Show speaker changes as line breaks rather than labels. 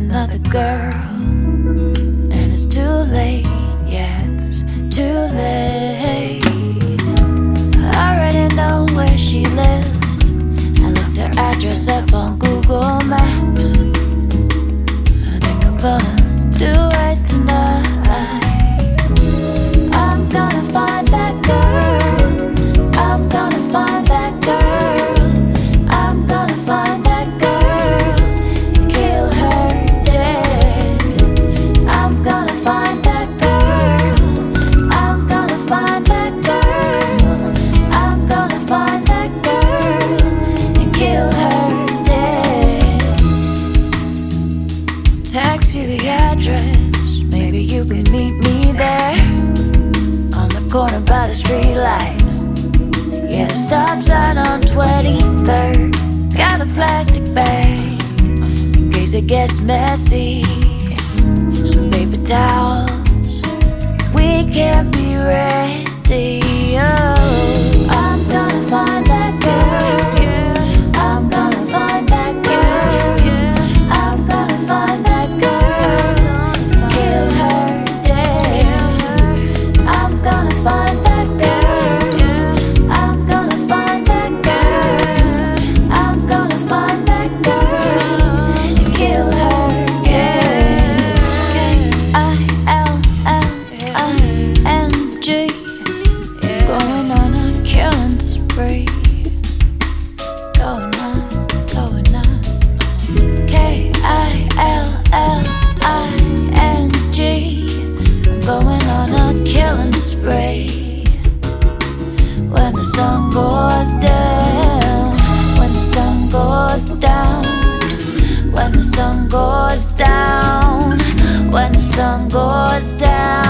another girl, and it's too late, yes, too late. You meet me there on the corner by the street light. Yeah, the stop sign on 23rd. Got a plastic bag in case it gets messy. Some paper towels. We can't and spray when the sun goes down. When the sun goes down. When the sun goes down. When the sun goes down.